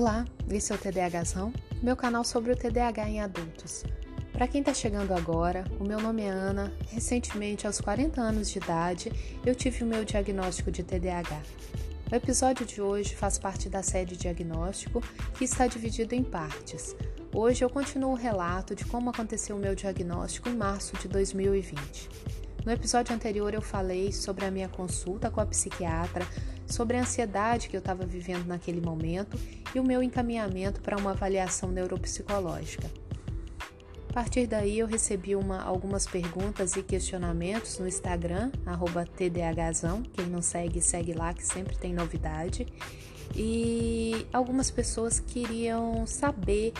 Olá, esse é o TDAHzão, meu canal sobre o TDAH em adultos. Para quem está chegando agora, o meu nome é Ana. Recentemente, aos 40 anos de idade, eu tive o meu diagnóstico de TDAH. O episódio de hoje faz parte da série Diagnóstico, que está dividido em partes. Hoje eu continuo o relato de como aconteceu o meu diagnóstico em março de 2020. No episódio anterior eu falei sobre a minha consulta com a psiquiatra, sobre a ansiedade que eu estava vivendo naquele momento e o meu encaminhamento para uma avaliação neuropsicológica. A partir daí eu recebi uma, algumas perguntas e questionamentos no Instagram, TDHzão. Quem não segue, segue lá que sempre tem novidade. E algumas pessoas queriam saber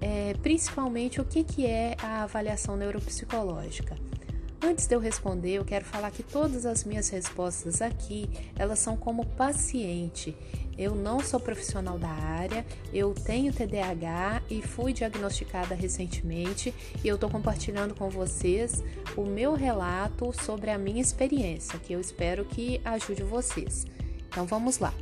é, principalmente o que, que é a avaliação neuropsicológica. Antes de eu responder, eu quero falar que todas as minhas respostas aqui, elas são como paciente. Eu não sou profissional da área, eu tenho TDAH e fui diagnosticada recentemente e eu estou compartilhando com vocês o meu relato sobre a minha experiência, que eu espero que ajude vocês. Então vamos lá.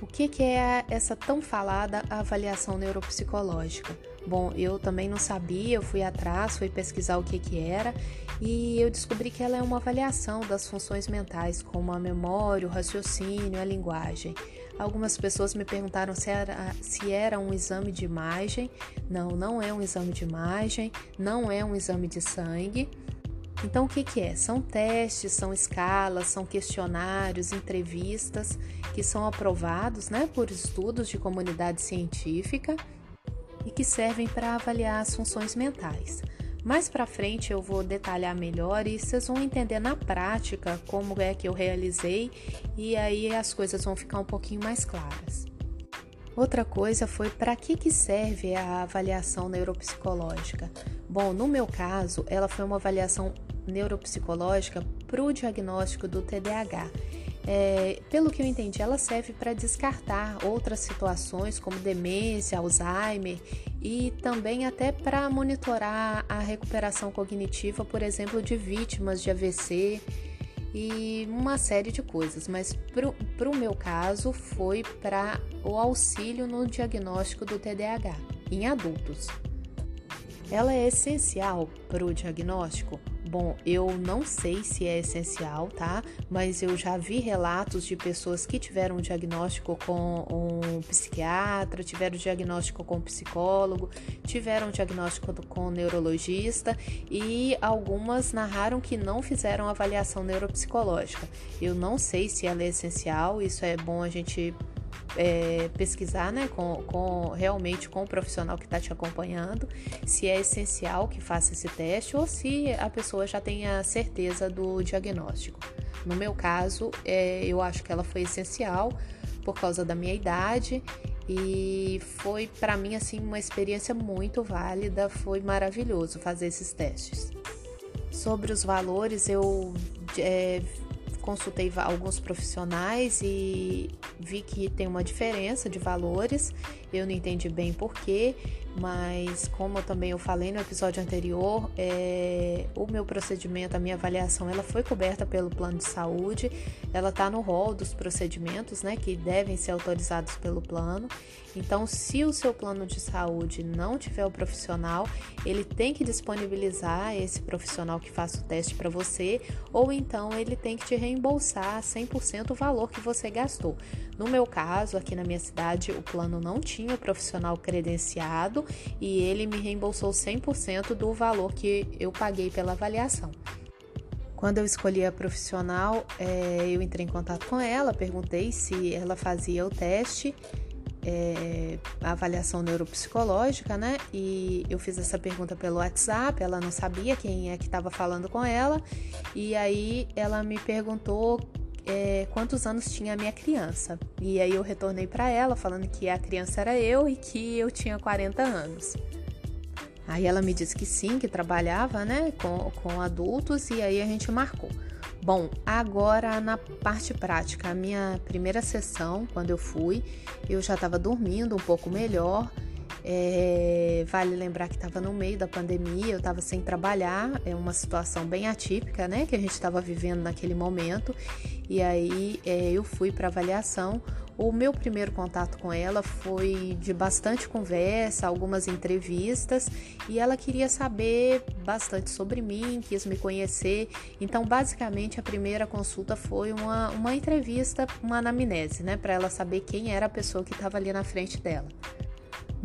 O que, que é essa tão falada avaliação neuropsicológica? Bom, eu também não sabia, eu fui atrás, fui pesquisar o que, que era e eu descobri que ela é uma avaliação das funções mentais, como a memória, o raciocínio, a linguagem. Algumas pessoas me perguntaram se era, se era um exame de imagem. Não, não é um exame de imagem, não é um exame de sangue. Então, o que, que é? São testes, são escalas, são questionários, entrevistas que são aprovados né, por estudos de comunidade científica e que servem para avaliar as funções mentais. Mais para frente eu vou detalhar melhor e vocês vão entender na prática como é que eu realizei e aí as coisas vão ficar um pouquinho mais claras. Outra coisa foi para que, que serve a avaliação neuropsicológica. Bom, no meu caso, ela foi uma avaliação neuropsicológica para o diagnóstico do TDAH. É, pelo que eu entendi, ela serve para descartar outras situações como demência, Alzheimer e também até para monitorar a recuperação cognitiva, por exemplo, de vítimas de AVC e uma série de coisas. Mas para o meu caso, foi para o auxílio no diagnóstico do TDAH em adultos. Ela é essencial para o diagnóstico Bom, eu não sei se é essencial, tá? Mas eu já vi relatos de pessoas que tiveram um diagnóstico com um psiquiatra, tiveram diagnóstico com um psicólogo, tiveram diagnóstico com um neurologista e algumas narraram que não fizeram avaliação neuropsicológica. Eu não sei se ela é essencial, isso é bom a gente é, pesquisar né, com, com, realmente com o profissional que está te acompanhando, se é essencial que faça esse teste ou se a pessoa já tenha certeza do diagnóstico. No meu caso, é, eu acho que ela foi essencial por causa da minha idade e foi para mim assim uma experiência muito válida, foi maravilhoso fazer esses testes. Sobre os valores, eu é, consultei alguns profissionais e vi que tem uma diferença de valores. Eu não entendi bem porquê, mas como também eu falei no episódio anterior, é, o meu procedimento, a minha avaliação, ela foi coberta pelo plano de saúde, ela está no rol dos procedimentos, né, que devem ser autorizados pelo plano. Então, se o seu plano de saúde não tiver o profissional, ele tem que disponibilizar esse profissional que faça o teste para você, ou então ele tem que te reembolsar 100% o valor que você gastou. No meu caso, aqui na minha cidade, o plano não tinha o profissional credenciado e ele me reembolsou 100% do valor que eu paguei pela avaliação. Quando eu escolhi a profissional, é, eu entrei em contato com ela, perguntei se ela fazia o teste, é, a avaliação neuropsicológica, né? E eu fiz essa pergunta pelo WhatsApp, ela não sabia quem é que estava falando com ela, e aí ela me perguntou é, quantos anos tinha a minha criança. E aí eu retornei para ela falando que a criança era eu e que eu tinha 40 anos. Aí ela me disse que sim, que trabalhava né, com, com adultos e aí a gente marcou. Bom, agora na parte prática, a minha primeira sessão, quando eu fui, eu já estava dormindo um pouco melhor É, vale lembrar que estava no meio da pandemia, eu estava sem trabalhar, é uma situação bem atípica, né, que a gente estava vivendo naquele momento. E aí é, eu fui para avaliação. O meu primeiro contato com ela foi de bastante conversa, algumas entrevistas, e ela queria saber bastante sobre mim, quis me conhecer. Então, basicamente, a primeira consulta foi uma, uma entrevista, uma anamnese, né, para ela saber quem era a pessoa que estava ali na frente dela.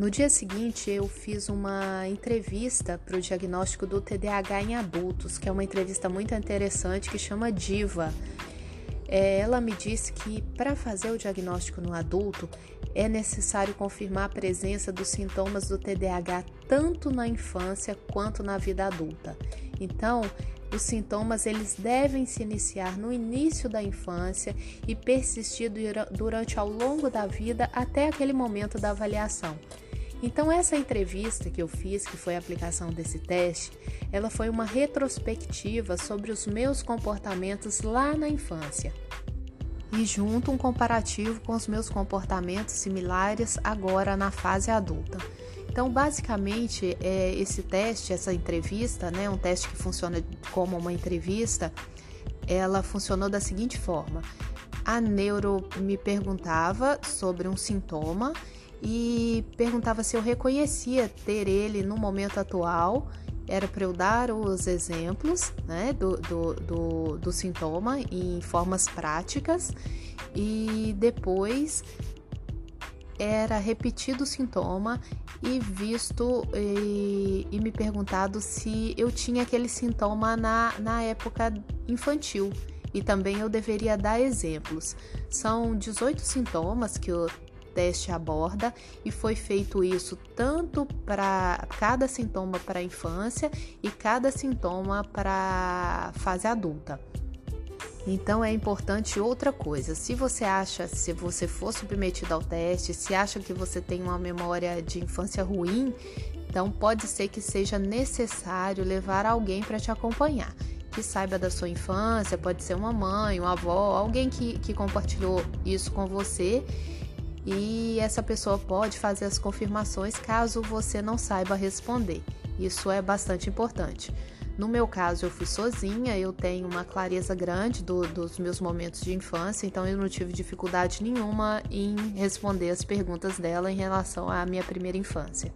No dia seguinte, eu fiz uma entrevista para o diagnóstico do TDAH em adultos, que é uma entrevista muito interessante que chama Diva. É, ela me disse que para fazer o diagnóstico no adulto é necessário confirmar a presença dos sintomas do TDAH tanto na infância quanto na vida adulta. Então, os sintomas eles devem se iniciar no início da infância e persistir durante ao longo da vida até aquele momento da avaliação. Então essa entrevista que eu fiz, que foi a aplicação desse teste, ela foi uma retrospectiva sobre os meus comportamentos lá na infância. E junto um comparativo com os meus comportamentos similares agora na fase adulta. Então, basicamente, é, esse teste, essa entrevista, né, um teste que funciona como uma entrevista, ela funcionou da seguinte forma: a neuro me perguntava sobre um sintoma e perguntava se eu reconhecia ter ele no momento atual. Era para eu dar os exemplos né, do, do, do, do sintoma em formas práticas e depois era repetido o sintoma e visto e, e, me perguntado se eu tinha aquele sintoma na, na época infantil e também eu deveria dar exemplos. São 18 sintomas que o teste aborda e foi feito isso tanto para cada sintoma para a infância e cada sintoma para fase adulta. Então é importante outra coisa. Se você acha, se você for submetido ao teste, se acha que você tem uma memória de infância ruim, então pode ser que seja necessário levar alguém para te acompanhar, que saiba da sua infância, pode ser uma mãe, uma avó, alguém que, que compartilhou isso com você. E essa pessoa pode fazer as confirmações caso você não saiba responder. Isso é bastante importante. No meu caso, eu fui sozinha, eu tenho uma clareza grande do, dos meus momentos de infância, então eu não tive dificuldade nenhuma em responder as perguntas dela em relação à minha primeira infância.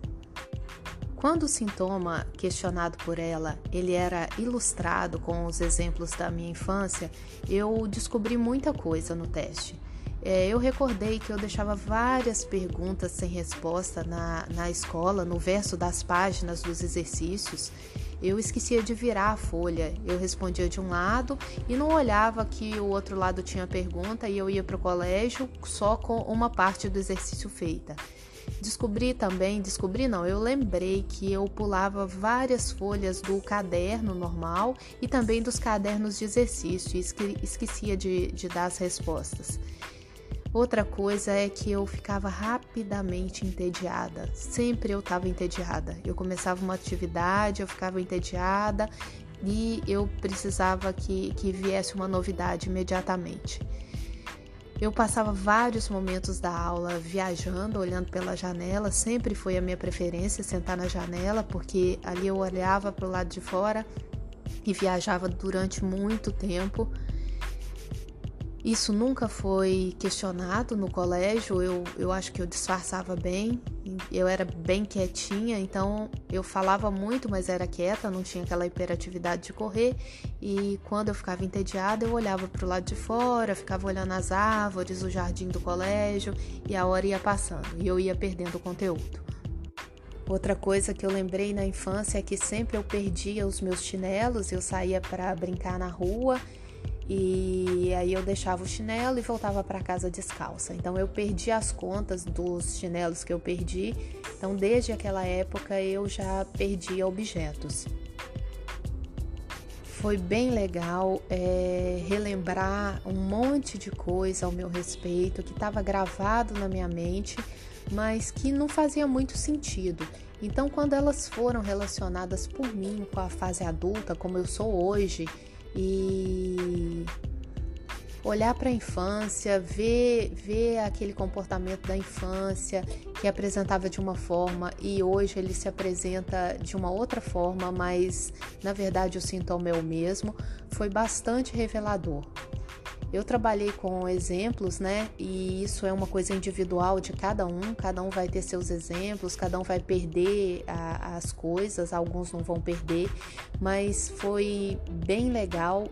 Quando o sintoma questionado por ela, ele era ilustrado com os exemplos da minha infância, eu descobri muita coisa no teste. É, eu recordei que eu deixava várias perguntas sem resposta na, na escola, no verso das páginas dos exercícios, eu esquecia de virar a folha. Eu respondia de um lado e não olhava que o outro lado tinha pergunta e eu ia para o colégio só com uma parte do exercício feita. Descobri também, descobri não, eu lembrei que eu pulava várias folhas do caderno normal e também dos cadernos de exercício e esquecia de, de dar as respostas. Outra coisa é que eu ficava rapidamente entediada. Sempre eu estava entediada. Eu começava uma atividade, eu ficava entediada e eu precisava que, que viesse uma novidade imediatamente. Eu passava vários momentos da aula viajando, olhando pela janela, sempre foi a minha preferência sentar na janela, porque ali eu olhava para o lado de fora e viajava durante muito tempo. Isso nunca foi questionado no colégio, eu, eu acho que eu disfarçava bem, eu era bem quietinha, então eu falava muito, mas era quieta, não tinha aquela hiperatividade de correr. E quando eu ficava entediada, eu olhava para o lado de fora, ficava olhando as árvores, o jardim do colégio, e a hora ia passando e eu ia perdendo o conteúdo. Outra coisa que eu lembrei na infância é que sempre eu perdia os meus chinelos, eu saía para brincar na rua e aí eu deixava o chinelo e voltava para casa descalça. Então eu perdi as contas dos chinelos que eu perdi. Então desde aquela época eu já perdia objetos. Foi bem legal é, relembrar um monte de coisa ao meu respeito que estava gravado na minha mente, mas que não fazia muito sentido. Então, quando elas foram relacionadas por mim com a fase adulta, como eu sou hoje, e olhar para a infância, ver, ver aquele comportamento da infância, que apresentava de uma forma e hoje ele se apresenta de uma outra forma, mas na verdade o sintoma é o mesmo, foi bastante revelador. Eu trabalhei com exemplos, né? E isso é uma coisa individual de cada um. Cada um vai ter seus exemplos, cada um vai perder a, as coisas, alguns não vão perder, mas foi bem legal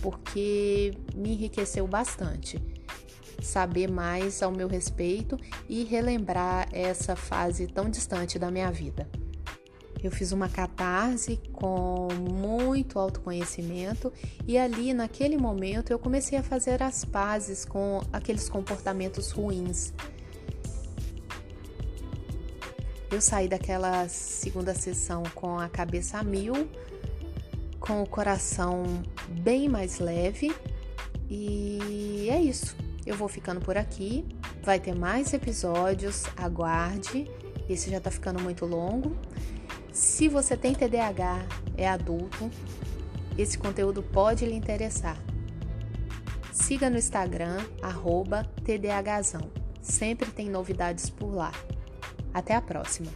porque me enriqueceu bastante saber mais ao meu respeito e relembrar essa fase tão distante da minha vida. Eu fiz uma catarse com muito autoconhecimento e ali naquele momento eu comecei a fazer as pazes com aqueles comportamentos ruins. Eu saí daquela segunda sessão com a cabeça a mil, com o coração bem mais leve e é isso. Eu vou ficando por aqui. Vai ter mais episódios, aguarde. Esse já tá ficando muito longo. Se você tem TDAH, é adulto, esse conteúdo pode lhe interessar. Siga no Instagram, TDAHzão. Sempre tem novidades por lá. Até a próxima!